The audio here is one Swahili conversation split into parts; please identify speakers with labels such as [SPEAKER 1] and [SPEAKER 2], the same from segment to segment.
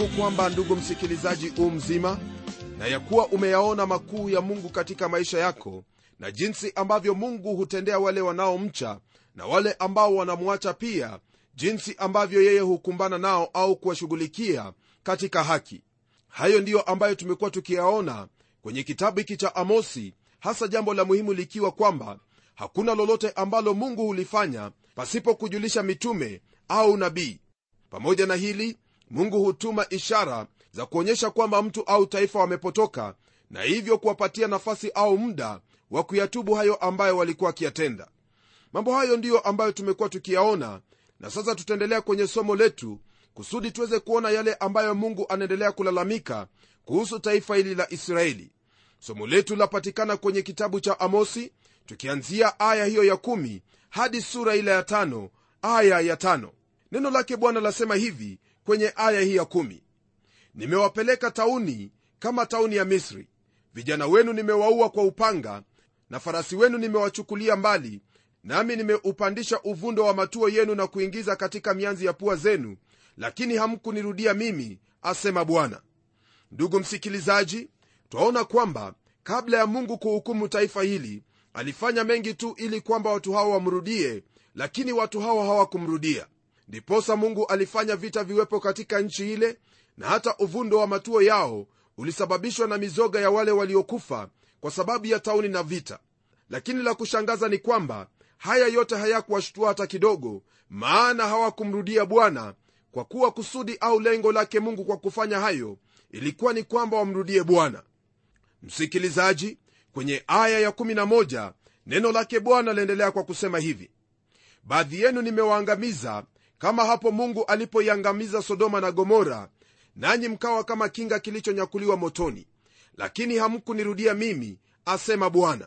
[SPEAKER 1] Tumaini kwamba ndugu msikilizaji u mzima na ya kuwa umeyaona makuu ya mungu katika maisha yako na jinsi ambavyo mungu hutendea wale wanaomcha na wale ambao wanamwacha pia jinsi ambavyo yeye hukumbana nao au kuwashughulikia katika haki. Hayo ndiyo ambayo tumekuwa tukiyaona kwenye kitabu hiki cha amosi hasa jambo la muhimu likiwa kwamba hakuna lolote ambalo mungu hulifanya pasipo kujulisha mitume au nabii. Pamoja na hili mungu hutuma ishara za kuonyesha kwamba mtu au taifa wamepotoka na hivyo kuwapatia nafasi au muda wa kuyatubu hayo ambayo walikuwa wakiyatenda. Mambo hayo ndiyo ambayo tumekuwa tukiyaona na sasa tutaendelea kwenye somo letu kusudi tuweze kuona yale ambayo mungu anaendelea kulalamika kuhusu taifa hili la israeli. Somo letu lapatikana kwenye kitabu cha amosi tukianzia aya hiyo ya kumi hadi sura ile ya tano aya ya tano. Neno lake bwana lasema hivi kwenye aya hii ya kumi. Nimewapeleka tauni kama tauni ya misri. Vijana wenu nimewaua kwa upanga na farasi wenu nimewachukulia mbali nami nimeupandisha uvundo wa matuo yenu na kuingiza katika mianzi ya pua zenu lakini hamkunirudia mimi asema bwana. Ndugu msikilizaji twaona kwamba kabla ya mungu kuhukumu taifa hili alifanya mengi tu ili kwamba watu hawa wamrudie lakini watu hawa hawakumrudia ndiposa mungu alifanya vita viwepo katika nchi ile na hata uvundo wa matuo yao ulisababishwa na mizoga ya wale waliokufa kwa sababu ya tauni na vita. Lakini la kushangaza ni kwamba haya yote hayakuwashtua hata kidogo maana hawakumrudia bwana kwa kuwa kusudi au lengo lake mungu kwa kufanya hayo ilikuwa ni kwamba wamrudie bwana. Msikilizaji kwenye aya ya11 neno lake bwana laendelea kwa kusema hivi. Baadhi yenu nimewaangamiza kama hapo mungu alipoiangamiza sodoma na gomora nanyi mkawa kama kinga kilichonyakuliwa motoni. Lakini hamkunirudia mimi asema bwana.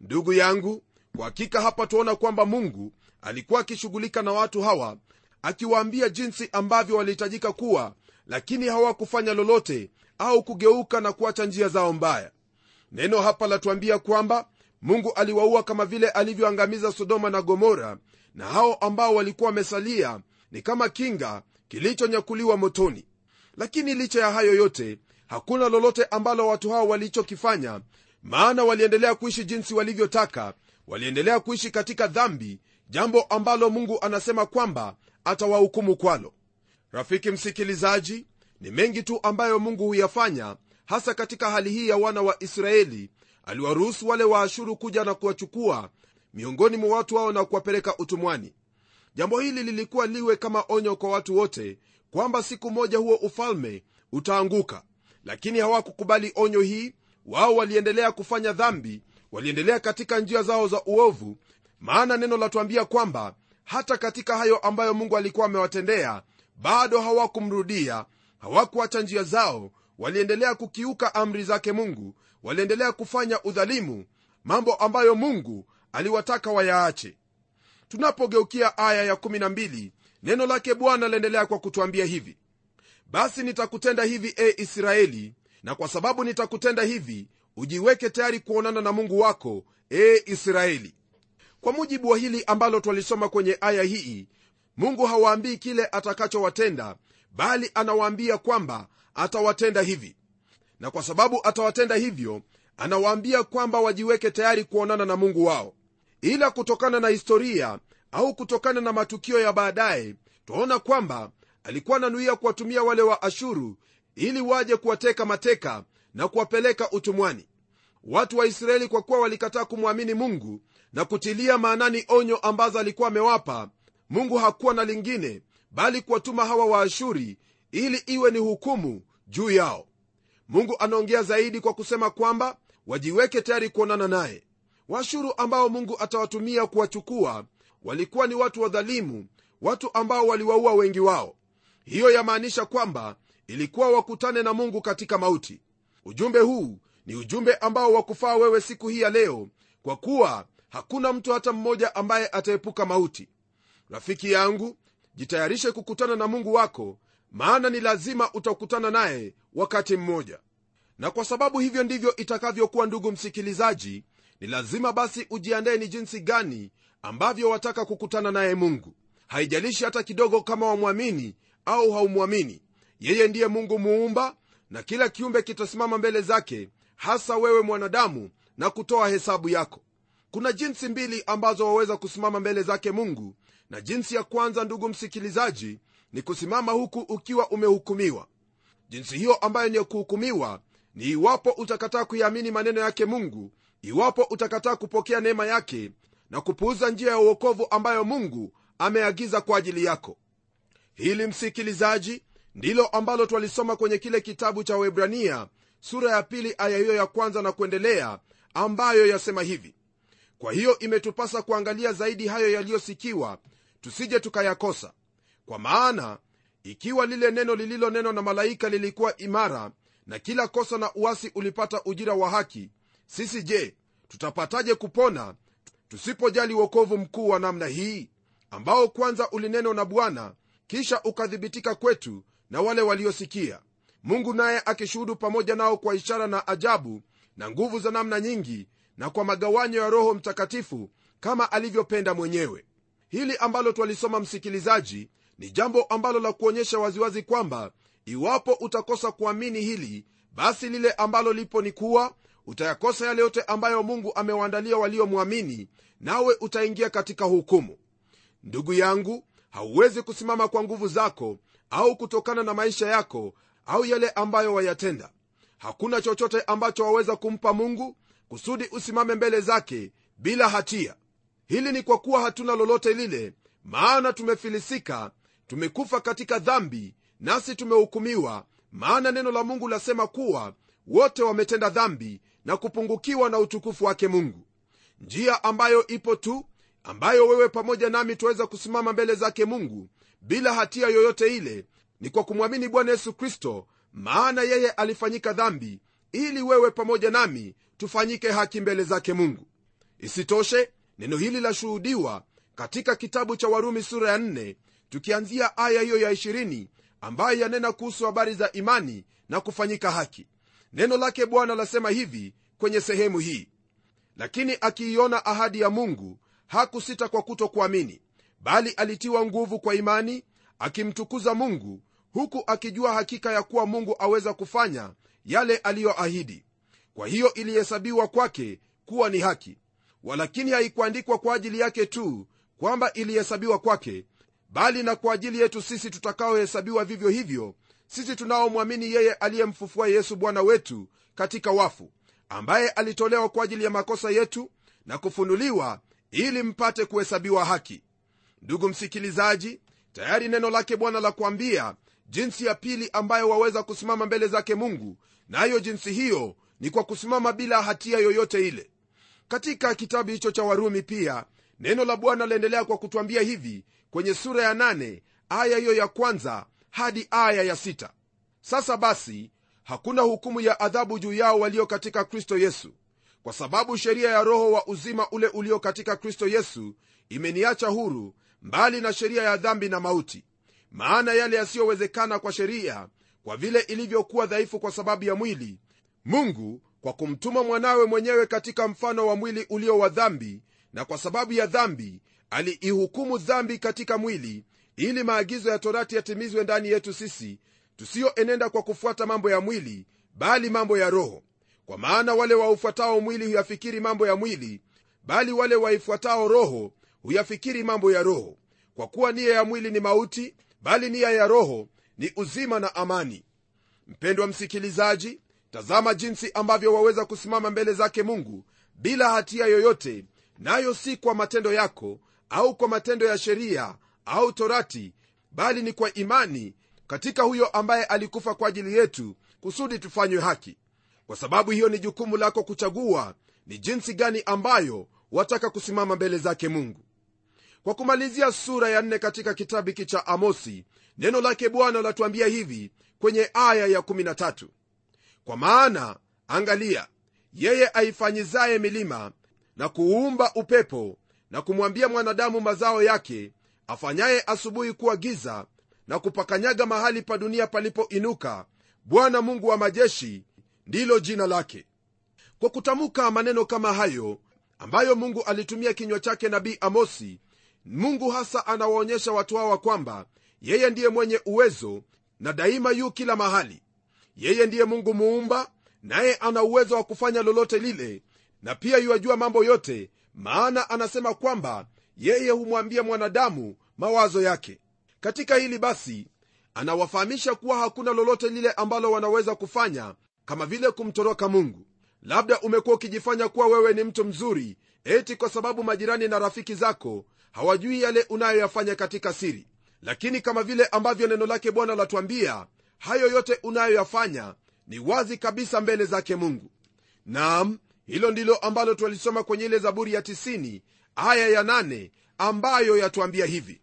[SPEAKER 1] Ndugu yangu kwa hakika hapa tuona kwamba mungu alikuwa akishughulika na watu hawa akiwaambia jinsi ambavyo walihitajika kuwa lakini hawakufanya lolote au kugeuka na kuacha njia zao mbaya. Neno hapa latuambia kwamba mungu aliwaua kama vile alivyoangamiza sodoma na gomora na hao ambao walikuwa wamesalia ni kama kinga kilichonyakuliwa motoni. Lakini licha ya hayo yote hakuna lolote ambalo watu hao walichokifanya maana waliendelea kuishi jinsi walivyotaka waliendelea kuishi katika dhambi jambo ambalo mungu anasema kwamba atawahukumu kwalo. Rafiki msikilizaji ni mengi tu ambayo mungu huyafanya hasa katika hali hii ya wana wa israeli. Aliwaruhusu wale waashuru kuja na kuwachukua miongoni mwa watu wao na kuwapeleka utumwani. Jambo hili lilikuwa liwe kama onyo kwa watu wote kwamba siku moja huo ufalme utaanguka. Lakini hawakukubali onyo hii wao waliendelea kufanya dhambi waliendelea katika njia zao za uovu maana neno latuambia kwamba hata katika hayo ambayo mungu alikuwa amewatendea bado hawakumrudia hawakuacha njia zao waliendelea kukiuka amri zake mungu waliendelea kufanya udhalimu mambo ambayo mungu aliwataka wayaache. Tunapogeukia aya ya12 neno lake bwana laendelea kwa kutwambia hivi basi nitakutenda hivi e israeli na kwa sababu nitakutenda hivi ujiweke tayari kuonana na mungu wako e israeli. Kwa mujibu wa hili ambalo twalisoma kwenye aya hii mungu hawaambii kile atakachowatenda bali anawaambia kwamba atawatenda hivi. Na kwa sababu atawatenda hivyo anawaambia kwamba wajiweke tayari kuonana na mungu wao ila kutokana na historia au kutokana na matukio ya baadaye twaona kwamba alikuwa ananuia kuwatumia wale wa ashuru ili waje kuwateka mateka na kuwapeleka utumwani. Watu wa israeli kwa kuwa walikataa kumwamini mungu na kutilia maanani onyo ambazo alikuwa amewapa mungu hakuwa na lingine bali kuwatuma hawa waashuri ili iwe ni hukumu juu yao. Mungu anaongea zaidi kwa kusema kwamba wajiweke tayari kuonana naye waashuru ambao mungu atawatumia kuwachukua walikuwa ni watu wadhalimu watu ambao waliwaua wengi wao. Hiyo yamaanisha kwamba ilikuwa wakutane na mungu katika mauti. Ujumbe huu ni ujumbe ambao wakufaa wewe siku hii ya leo kwa kuwa hakuna mtu hata mmoja ambaye ataepuka mauti. Rafiki yangu jitayarishe kukutana na mungu wako maana ni lazima utakutana naye wakati mmoja. Na kwa sababu hivyo ndivyo itakavyokuwa ndugu msikilizaji ni lazima basi ujiandae ni jinsi gani ambavyo wataka kukutana naye mungu. Haijalishi hata kidogo kama wamwamini au haumwamini. Yeye ndiye mungu muumba na kila kiumbe kitasimama mbele zake hasa wewe mwanadamu na kutoa hesabu yako. Kuna jinsi mbili ambazo waweza kusimama mbele zake mungu na jinsi ya kwanza ndugu msikilizaji ni kusimama huku ukiwa umehukumiwa. Jinsi hiyo ambayo ni ya kuhukumiwa ni iwapo utakataa kuyaamini maneno yake mungu iwapo utakataa kupokea neema yake na kupuuza njia ya uokovu ambayo mungu ameagiza kwa ajili yako. Hili msikilizaji ndilo ambalo twalisoma kwenye kile kitabu cha webrania sura ya pili aya hiyo ya kwanza na kuendelea ambayo yasema hivi. Kwa hiyo imetupasa kuangalia zaidi hayo yaliyosikiwa tusije tukayakosa. Kwa maana ikiwa lile neno lililonenwa na malaika lilikuwa imara na kila kosa na uasi ulipata ujira wa haki. Sisi je tutapataje kupona? Tusipojali uokovu mkuu wa namna hii ambao kwanza ulinenwa na bwana kisha ukathibitika kwetu na wale waliosikia. Mungu naye akishuhudu pamoja nao kwa ishara na ajabu na nguvu za namna nyingi na kwa magawanyo ya roho mtakatifu kama alivyopenda mwenyewe. Hili ambalo twalisoma msikilizaji ni jambo ambalo la kuonyesha waziwazi kwamba iwapo utakosa kuamini hili basi lile ambalo lipo ni kuwa utayakosa yale yote ambayo mungu amewaandalia waliomwamini nawe utaingia katika hukumu. Ndugu yangu hauwezi kusimama kwa nguvu zako au kutokana na maisha yako au yale ambayo wayatenda. Hakuna chochote ambacho waweza kumpa mungu kusudi usimame mbele zake bila hatia. Hili ni kwa kuwa hatuna lolote lile maana tumefilisika tumekufa katika dhambi nasi tumehukumiwa maana neno la mungu lasema kuwa wote wametenda dhambi na kupungukiwa na utukufu wake mungu. Njia ambayo ipo tu ambayo wewe pamoja nami tuweza kusimama mbele zake mungu bila hatia yoyote ile ni kwa kumwamini bwana yesu kristo maana yeye alifanyika dhambi ili wewe pamoja nami tufanyike haki mbele zake mungu. Isitoshe neno hili lashuhudiwa katika kitabu cha warumi sura ya 4 tukianzia aya hiyo ya 20 ambayo yanena kuhusu habari za imani na kufanyika haki. Neno lake bwana lasema hivi kwenye sehemu hii. Lakini akiiona ahadi ya mungu hakusita kwa kutokuamini bali alitiwa nguvu kwa imani akimtukuza mungu huku akijua hakika ya kuwa mungu aweza kufanya yale aliyoahidi. Kwa hiyo ilihesabiwa kwake kuwa ni haki. Walakini haikuandikwa kwa ajili yake tu kwamba ilihesabiwa kwake bali na kwa ajili yetu sisi tutakaohesabiwa vivyo hivyo sisi tunaomwamini yeye aliyemfufua yesu bwana wetu katika wafu ambaye alitolewa kwa ajili ya makosa yetu na kufunuliwa ili mpate kuhesabiwa haki. Ndugu msikilizaji tayari neno lake bwana la kuambia jinsi ya pili ambayo waweza kusimama mbele zake mungu nayo na jinsi hiyo ni kwa kusimama bila hatia yoyote ile. Katika kitabu hicho cha warumi pia neno la bwana laendelea kwa kutwambia hivi kwenye sura ya nane, aya hiyo ya kwanza hadi aya ya sita. sasa basi hakuna hukumu ya adhabu juu yao walio katika kristo yesu kwa sababu sheria ya roho wa uzima ule ulio katika kristo yesu imeniacha huru mbali na sheria ya dhambi na mauti maana yale yasiyowezekana kwa sheria kwa vile ilivyokuwa dhaifu kwa sababu ya mwili mungu kwa kumtuma mwanawe mwenyewe katika mfano wa mwili ulio wa dhambi na kwa sababu ya dhambi aliihukumu dhambi katika mwili ili maagizo ya torati yatimizwe ndani yetu sisi tusiyoenenda kwa kufuata mambo ya mwili bali mambo ya roho. Kwa maana wale waufuatao mwili huyafikiri mambo ya mwili bali wale waifuatao roho huyafikiri mambo ya roho. Kwa kuwa nia ya mwili ni mauti bali nia ya roho ni uzima na amani. Mpendwa msikilizaji tazama jinsi ambavyo waweza kusimama mbele zake mungu bila hatia yoyote nayo si kwa matendo yako au kwa matendo ya sheria au torati bali ni kwa imani katika huyo ambaye alikufa kwa ajili yetu kusudi tufanywe haki. Kwa sababu hiyo ni jukumu lako kuchagua ni jinsi gani ambayo wataka kusimama mbele zake mungu. Kwa kumalizia sura ya nne katika kitabu hiki cha amosi neno lake bwana latuambia hivi kwenye aya ya 13 kwa maana angalia yeye aifanyizaye milima na kuumba upepo na kumwambia mwanadamu mazao yake afanyaye asubuhi kuwa giza na kupakanyaga mahali pa dunia palipoinuka bwana mungu wa majeshi ndilo jina lake. Kwa kutamka maneno kama hayo ambayo mungu alitumia kinywa chake nabii amosi mungu hasa anawaonyesha watu hawa kwamba yeye ndiye mwenye uwezo na daima yu kila mahali. Yeye ndiye mungu muumba naye ana uwezo wa kufanya lolote lile na pia yuwajua mambo yote maana anasema kwamba yeye humwambia mwanadamu mawazo yake. Katika hili basi anawafahamisha kuwa hakuna lolote lile ambalo wanaweza kufanya kama vile kumtoroka mungu. Labda umekuwa ukijifanya kuwa wewe ni mtu mzuri eti kwa sababu majirani na rafiki zako hawajui yale unayoyafanya katika siri. Lakini kama vile ambavyo neno lake bwana latwambia hayo yote unayoyafanya ni wazi kabisa mbele zake mungu. Nam hilo ndilo ambalo twalisoma kwenye ile zaburi ya 90 aya ya 8 ambayo yatuambia hivi.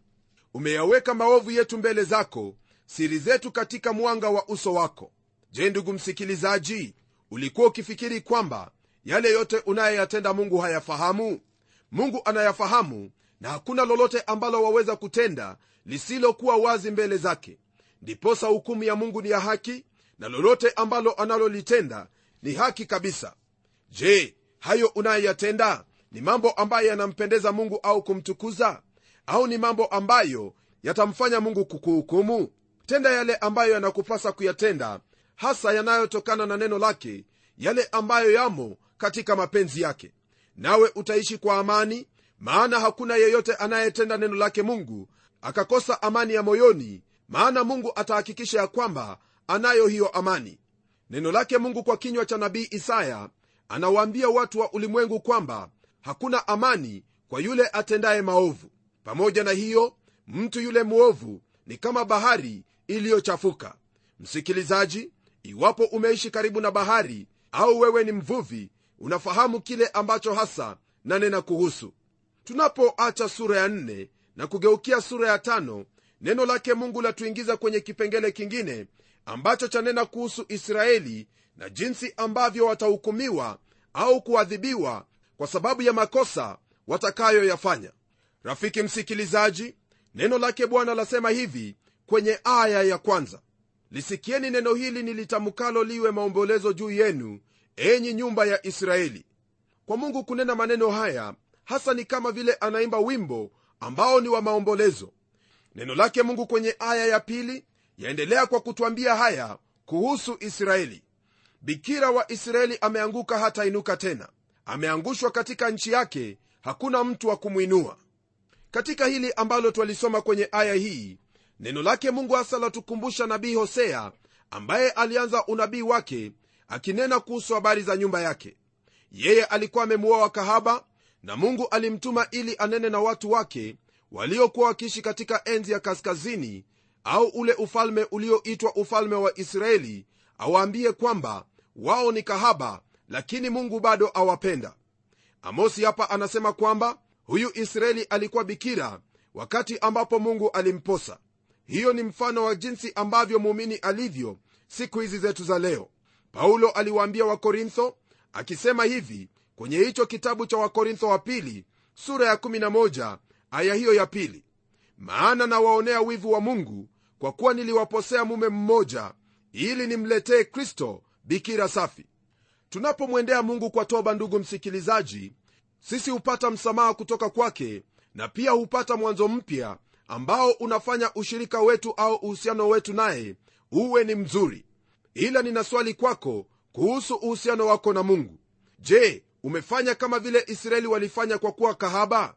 [SPEAKER 1] Umeyaweka maovu yetu mbele zako siri zetu katika mwanga wa uso wako. Je ndugu msikilizaji ulikuwa ukifikiri kwamba yale yote unayoyatenda mungu hayafahamu? Mungu anayafahamu na hakuna lolote ambalo waweza kutenda lisilokuwa wazi mbele zake. Ndiposa hukumu ya mungu ni ya haki na lolote ambalo analolitenda ni haki kabisa je hayo unayoyatenda ni mambo ambayo yanampendeza mungu au kumtukuza? Au ni mambo ambayo yatamfanya mungu kukuhukumu? Tenda yale ambayo yanakupasa kuyatenda hasa yanayotokana na neno lake yale ambayo yamo katika mapenzi yake. Nawe utaishi kwa amani maana hakuna yeyote anayetenda neno lake mungu akakosa amani ya moyoni maana mungu atahakikisha ya kwamba anayo hiyo amani. Neno lake mungu kwa kinywa cha nabii isaya anawaambia watu wa ulimwengu kwamba hakuna amani kwa yule atendaye maovu. Pamoja na hiyo mtu yule mwovu ni kama bahari iliyochafuka. Msikilizaji iwapo umeishi karibu na bahari au wewe ni mvuvi unafahamu kile ambacho hasa nanena kuhusu. Tunapoacha sura ya nne na kugeukia sura ya tano neno lake mungu latuingiza kwenye kipengele kingine ambacho chanena kuhusu israeli na jinsi ambavyo watahukumiwa au kuadhibiwa kwa sababu ya makosa watakayoyafanya. Rafiki msikilizaji neno lake bwana lasema hivi kwenye aya ya kwanza. Lisikieni neno hili nilitamkalo liwe maombolezo juu yenu enyi nyumba ya israeli. Kwa mungu kunena maneno haya hasa ni kama vile anaimba wimbo ambao ni wa maombolezo. Neno lake mungu kwenye aya ya pili yaendelea kwa kutwambia haya kuhusu israeli bikira wa israeli ameanguka hata inuka tena. Ameangushwa katika nchi yake hakuna mtu wa kumwinua. Katika hili ambalo twalisoma kwenye aya hii neno lake mungu hasa latukumbusha nabii hosea ambaye alianza unabii wake akinena kuhusu habari za nyumba yake. Yeye alikuwa amemuoa kahaba na mungu alimtuma ili anene na watu wake waliokuwa wakiishi katika enzi ya kaskazini au ule ufalme ulioitwa ufalme wa israeli awaambie kwamba wao ni kahaba lakini mungu bado awapenda. Amosi hapa anasema kwamba huyu israeli alikuwa bikira wakati ambapo mungu alimposa. Hiyo ni mfano wa jinsi ambavyo muumini alivyo siku hizi zetu za leo. Paulo aliwaambia wakorintho akisema hivi kwenye hicho kitabu cha wakorintho wa pili sura ya 11 aya hiyo ya pili. Maana nawaonea wivu wa mungu kwa kuwa niliwaposea mume mmoja ili nimletee kristo bikira safi. Tunapomwendea mungu kwa toba ndugu msikilizaji sisi hupata msamaha kutoka kwake na pia hupata mwanzo mpya ambao unafanya ushirika wetu au uhusiano wetu naye uwe ni mzuri. Ila nina swali kwako kuhusu uhusiano wako na mungu. Je umefanya kama vile israeli walifanya kwa kuwa kahaba?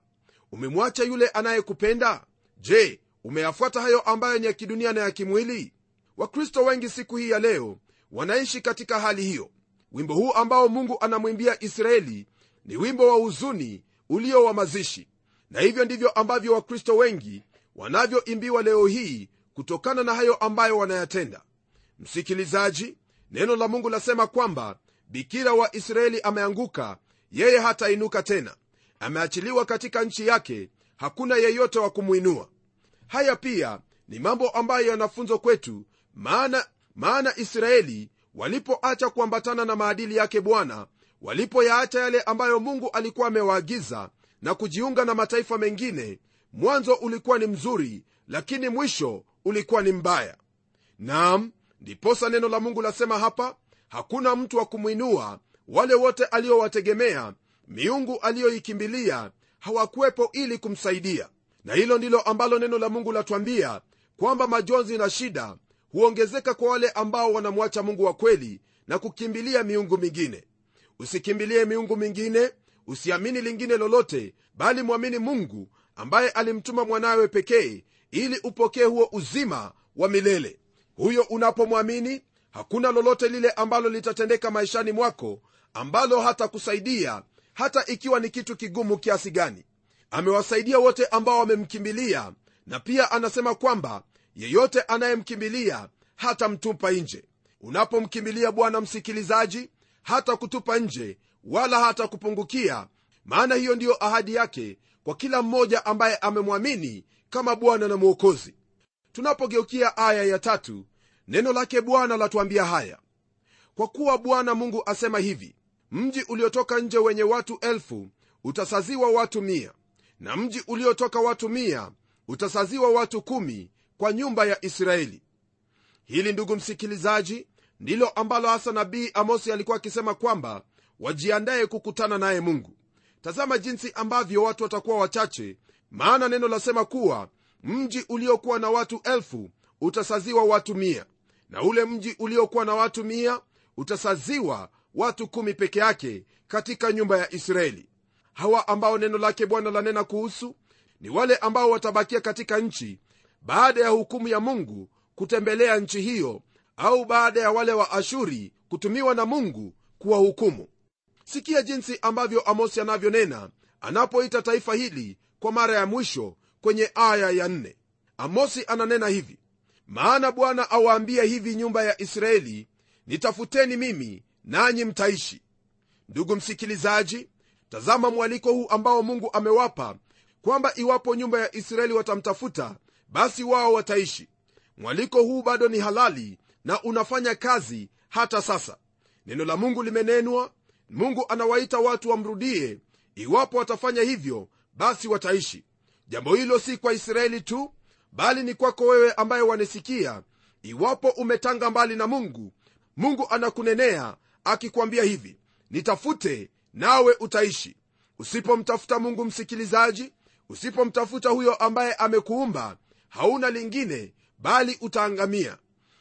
[SPEAKER 1] Umemwacha yule anayekupenda? Je umeyafuata hayo ambayo ni ya kidunia na ya kimwili? Wakristo wengi siku hii ya leo wanaishi katika hali hiyo. Wimbo huu ambao mungu anamwimbia israeli ni wimbo wa huzuni ulio wa mazishi. Na hivyo ndivyo ambavyo wakristo wengi wanavyoimbiwa leo hii kutokana na hayo ambayo wanayatenda. Msikilizaji neno la mungu lasema kwamba bikira wa israeli ameanguka yeye hatainuka tena. Ameachiliwa katika nchi yake hakuna yeyote wa kumwinua. Haya pia ni mambo ambayo yanafunzwa kwetu maana maana israeli walipoacha kuambatana na maadili yake bwana walipoyaacha yale ambayo mungu alikuwa amewaagiza na kujiunga na mataifa mengine mwanzo ulikuwa ni mzuri lakini mwisho ulikuwa ni mbaya. Nam ndiposa neno la mungu lasema hapa hakuna mtu wa kumwinua wale wote aliowategemea miungu aliyoikimbilia hawakuwepo ili kumsaidia. Na hilo ndilo ambalo neno la mungu latwambia kwamba majonzi na shida huongezeka kwa wale ambao wanamwacha mungu wa kweli na kukimbilia miungu mingine. Usikimbilie miungu mingine usiamini lingine lolote bali mwamini mungu ambaye alimtuma mwanawe pekee ili upokee huo uzima wa milele. Huyo unapomwamini hakuna lolote lile ambalo litatendeka maishani mwako ambalo hatakusaidia hata ikiwa ni kitu kigumu kiasi gani. Amewasaidia wote ambao wamemkimbilia na pia anasema kwamba yeyote anayemkimbilia hata mtupa nje. Unapomkimbilia bwana msikilizaji hata kutupa nje wala hata kupungukia maana hiyo ndiyo ahadi yake kwa kila mmoja ambaye amemwamini kama bwana na mwokozi. Tunapogeukia aya ya tatu neno lake bwana latuambia haya. Kwa kuwa bwana mungu asema hivi mji uliotoka nje wenye watu elfu utasaziwa watu mia na mji uliotoka watu mia utasaziwa watu kumi kwa nyumba ya israeli. Hili ndugu msikilizaji ndilo ambalo hasa nabii amosi alikuwa akisema kwamba wajiandaye kukutana naye mungu. Tazama jinsi ambavyo watu watakuwa wachache maana neno lasema kuwa mji uliokuwa na watu elfu utasaziwa watu mia na ule mji uliokuwa na watu mia utasaziwa watu kumi peke yake katika nyumba ya israeli. Hawa ambao neno lake bwana lanena kuhusu ni wale ambao watabakia katika nchi baada ya hukumu ya mungu kutembelea nchi hiyo au baada ya wale wa ashuri kutumiwa na mungu kuwahukumu sikia jinsi ambavyo amosi anavyonena anapoita taifa hili kwa mara ya mwisho kwenye aya ya nne. amosi ananena hivi maana bwana awaambia hivi nyumba ya israeli nitafuteni mimi nanyi mtaishi ndugu msikilizaji tazama mwaliko huu ambao mungu amewapa kwamba iwapo nyumba ya israeli watamtafuta basi wao wataishi. Mwaliko huu bado ni halali na unafanya kazi hata sasa. Neno la mungu limenenwa mungu anawaita watu wamrudie. Iwapo watafanya hivyo basi wataishi. Jambo hilo si kwa israeli tu bali ni kwako wewe ambaye wanisikia. Iwapo umetanga mbali na mungu mungu anakunenea akikwambia hivi nitafute nawe utaishi. Usipomtafuta mungu msikilizaji usipomtafuta huyo ambaye amekuumba hauna lingine bali utaangamia.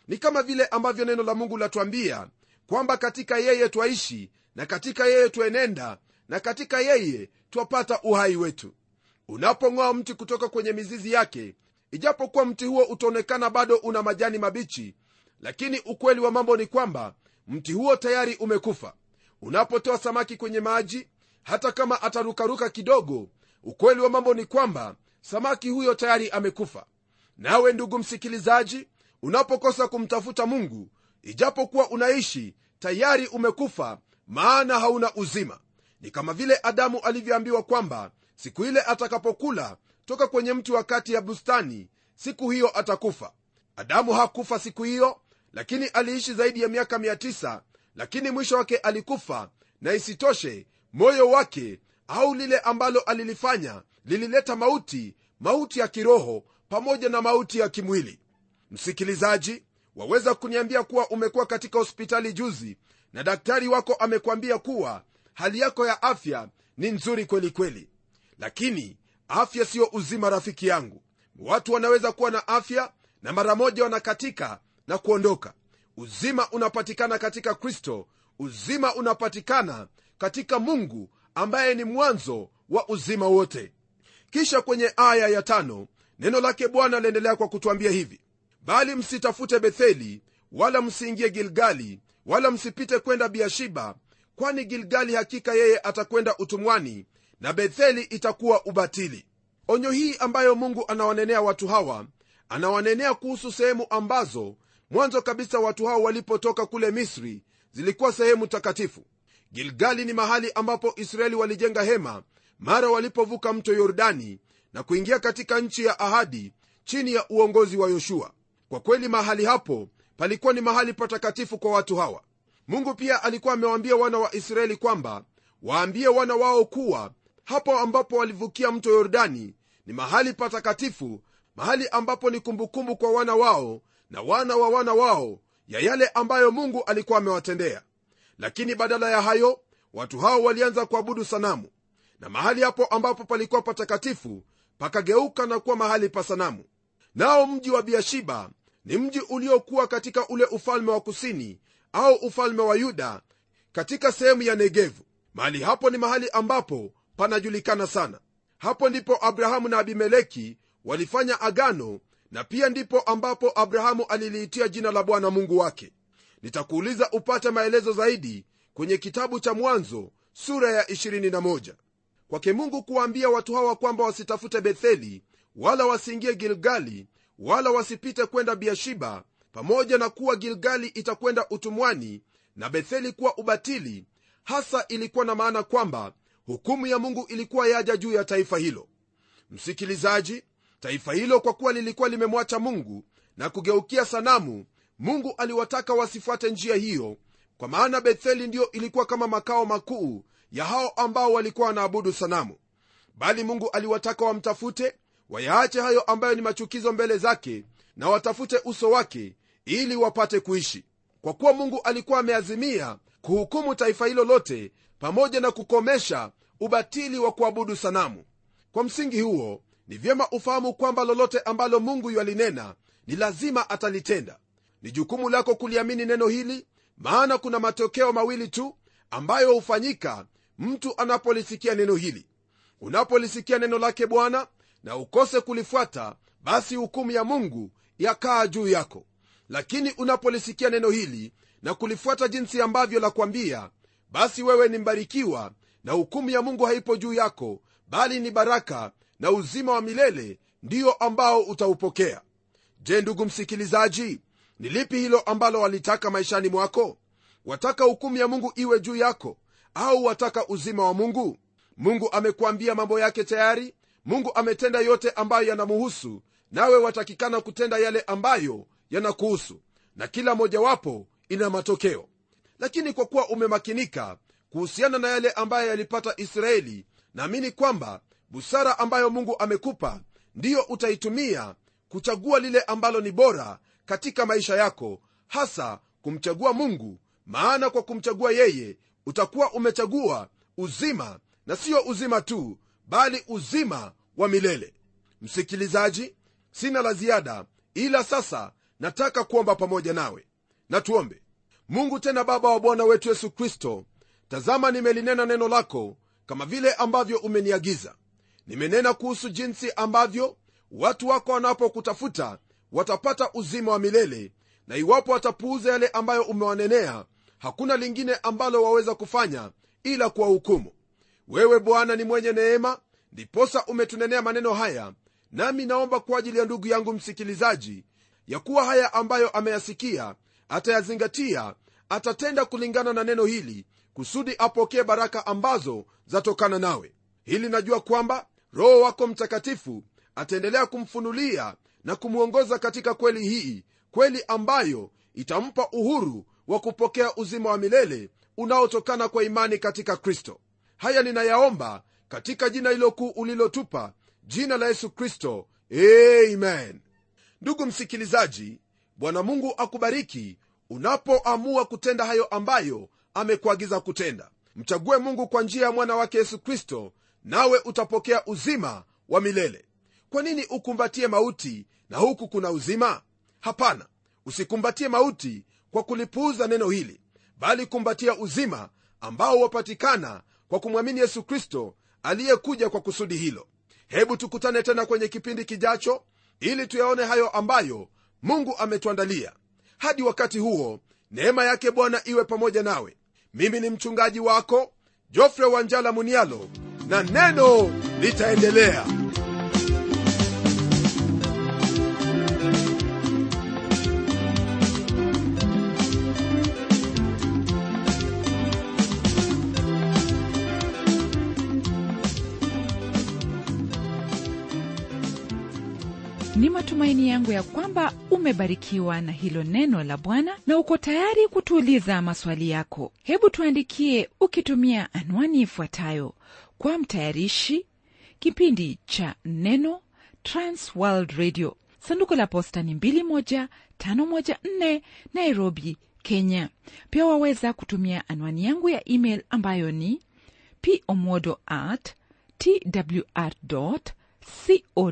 [SPEAKER 1] Ni kama vile ambavyo neno la mungu latwambia kwamba katika yeye twaishi na katika yeye twenenda na katika yeye twapata uhai wetu. Unapong'oa mti kutoka kwenye mizizi yake ijapokuwa mti huo utaonekana bado una majani mabichi lakini ukweli wa mambo ni kwamba mti huo tayari umekufa. Unapotoa samaki kwenye maji hata kama atarukaruka kidogo ukweli wa mambo ni kwamba samaki huyo tayari amekufa nawe ndugu msikilizaji unapokosa kumtafuta mungu ijapokuwa unaishi tayari umekufa maana hauna uzima. Ni kama vile adamu alivyoambiwa kwamba siku ile atakapokula toka kwenye mti wa kati ya bustani siku hiyo atakufa. Adamu hakufa siku hiyo lakini aliishi zaidi ya miaka 900 lakini mwisho wake alikufa na isitoshe moyo wake au lile ambalo alilifanya lilileta mauti mauti ya kiroho pamoja na mauti ya kimwili. Msikilizaji waweza kuniambia kuwa umekuwa katika hospitali juzi na daktari wako amekwambia kuwa hali yako ya afya ni nzuri kweli kweli. Lakini afya siyo uzima rafiki yangu. Watu wanaweza kuwa na afya na mara moja wanakatika na kuondoka. Uzima unapatikana katika kristo. Uzima unapatikana katika mungu ambaye ni mwanzo wa uzima wote. Kisha kwenye aya ya tano neno lake bwana aliendelea kwa kutwambia hivi. Bali msitafute betheli wala msiingie gilgali wala msipite kwenda biashiba kwani gilgali hakika yeye atakwenda utumwani na betheli itakuwa ubatili. Onyo hii ambayo mungu anawanenea watu hawa anawanenea kuhusu sehemu ambazo mwanzo kabisa watu hao walipotoka kule misri zilikuwa sehemu takatifu. Gilgali ni mahali ambapo israeli walijenga hema mara walipovuka mto yordani na kuingia katika nchi ya ahadi chini ya uongozi wa yoshua. Kwa kweli mahali hapo palikuwa ni mahali patakatifu kwa watu hawa. Mungu pia alikuwa amewaambia wana wa israeli kwamba waambie wana wao kuwa hapo ambapo walivukia mto yordani ni mahali patakatifu mahali ambapo ni kumbukumbu kwa wana wao na wana wa wana wao ya yale ambayo mungu alikuwa amewatendea. Lakini badala ya hayo watu hao walianza kuabudu sanamu. Na mahali hapo ambapo palikuwa patakatifu pakageuka na kuwa mahali pa sanamu. Nao mji wa biashiba ni mji uliokuwa katika ule ufalme wa kusini au ufalme wa yuda katika sehemu ya negevu. Mahali hapo ni mahali ambapo panajulikana sana. Hapo ndipo abrahamu na abimeleki walifanya agano na pia ndipo ambapo abrahamu aliliitia jina la bwana mungu wake. Nitakuuliza upate maelezo zaidi kwenye kitabu cha mwanzo sura ya 21 kwake mungu kuwaambia watu hawa kwamba wasitafute betheli wala wasiingie gilgali wala wasipite kwenda biashiba pamoja na kuwa gilgali itakwenda utumwani na betheli kuwa ubatili hasa ilikuwa na maana kwamba hukumu ya mungu ilikuwa yaja juu ya taifa hilo. Msikilizaji taifa hilo kwa kuwa lilikuwa limemwacha mungu na kugeukia sanamu mungu aliwataka wasifuate njia hiyo kwa maana betheli ndiyo ilikuwa kama makao makuu ya hao ambao walikuwa wanaabudu sanamu. Bali mungu aliwataka wamtafute wayaache hayo ambayo ni machukizo mbele zake na watafute uso wake ili wapate kuishi. Kwa kuwa mungu alikuwa ameazimia kuhukumu taifa hilo lote pamoja na kukomesha ubatili wa kuabudu sanamu. Kwa msingi huo ni vyema ufahamu kwamba lolote ambalo mungu yalinena ni lazima atalitenda. Ni jukumu lako kuliamini neno hili maana kuna matokeo mawili tu ambayo hufanyika mtu anapolisikia neno hili unapolisikia neno lake bwana na ukose kulifuata basi hukumu ya mungu yakaa juu yako. Lakini unapolisikia neno hili na kulifuata jinsi ambavyo la kuambia basi wewe ni mbarikiwa na hukumu ya mungu haipo juu yako bali ni baraka na uzima wa milele ndiyo ambao utaupokea. Je ndugu msikilizaji ni lipi hilo ambalo walitaka maishani mwako? Wataka hukumu ya mungu iwe juu yako au wataka uzima wa mungu? Mungu amekuambia mambo yake tayari. Mungu ametenda yote ambayo yanamuhusu nawe watakikana kutenda yale ambayo yanakuhusu na kila mojawapo ina matokeo. Lakini kwa kuwa umemakinika kuhusiana na yale ambayo yalipata israeli naamini kwamba busara ambayo mungu amekupa ndiyo utaitumia kuchagua lile ambalo ni bora katika maisha yako hasa kumchagua mungu maana kwa kumchagua yeye utakuwa umechagua uzima na siyo uzima tu bali uzima wa milele. Msikilizaji sina la ziada ila sasa nataka kuomba pamoja nawe. Na tuombe. Mungu tena baba wa bwana wetu yesu kristo tazama nimelinena neno lako kama vile ambavyo umeniagiza. Nimenena kuhusu jinsi ambavyo watu wako wanapokutafuta watapata uzima wa milele na iwapo watapuuza yale ambayo umewanenea hakuna lingine ambalo waweza kufanya ila kuwahukumu wewe bwana ni mwenye neema ndiposa umetunenea maneno haya nami naomba kwa ajili ya ndugu yangu msikilizaji ya kuwa haya ambayo ameyasikia atayazingatia atatenda kulingana na neno hili kusudi apokee baraka ambazo zatokana nawe. Hili najua kwamba roho wako mtakatifu ataendelea kumfunulia na kumwongoza katika kweli hii kweli ambayo itampa uhuru wa kupokea uzima wa milele unaotokana kwa imani katika kristo. Haya ninayaomba katika jina hilo kuu ulilotupa jina la yesu kristo. Amen. Ndugu msikilizaji bwana mungu akubariki unapoamua kutenda hayo ambayo amekuagiza kutenda. Mchague mungu kwa njia ya mwana wake yesu kristo nawe utapokea uzima wa milele. Kwa nini ukumbatie mauti na huku kuna uzima? Hapana. Usikumbatie mauti kwa kulipuuza neno hili bali kumbatia uzima ambao wapatikana kwa kumwamini yesu kristo aliyekuja kwa kusudi hilo. Hebu tukutane tena kwenye kipindi kijacho ili tuyaone hayo ambayo mungu ametuandalia. Hadi wakati huo neema yake bwana iwe pamoja nawe. Mimi ni mchungaji wako jofre wanjala munialo na neno litaendelea
[SPEAKER 2] Ni matumaini yangu ya kwamba umebarikiwa na hilo neno la Bwana na uko tayari kutuuliza maswali yako. Hebu tuandikie ukitumia anwani ifuatayo: kwa mtayarishi kipindi cha Neno, Trans World Radio, sanduku la posta ni 21514 Nairobi, Kenya. Pia waweza kutumia anwani yangu ya email ambayo ni pomodo at twr co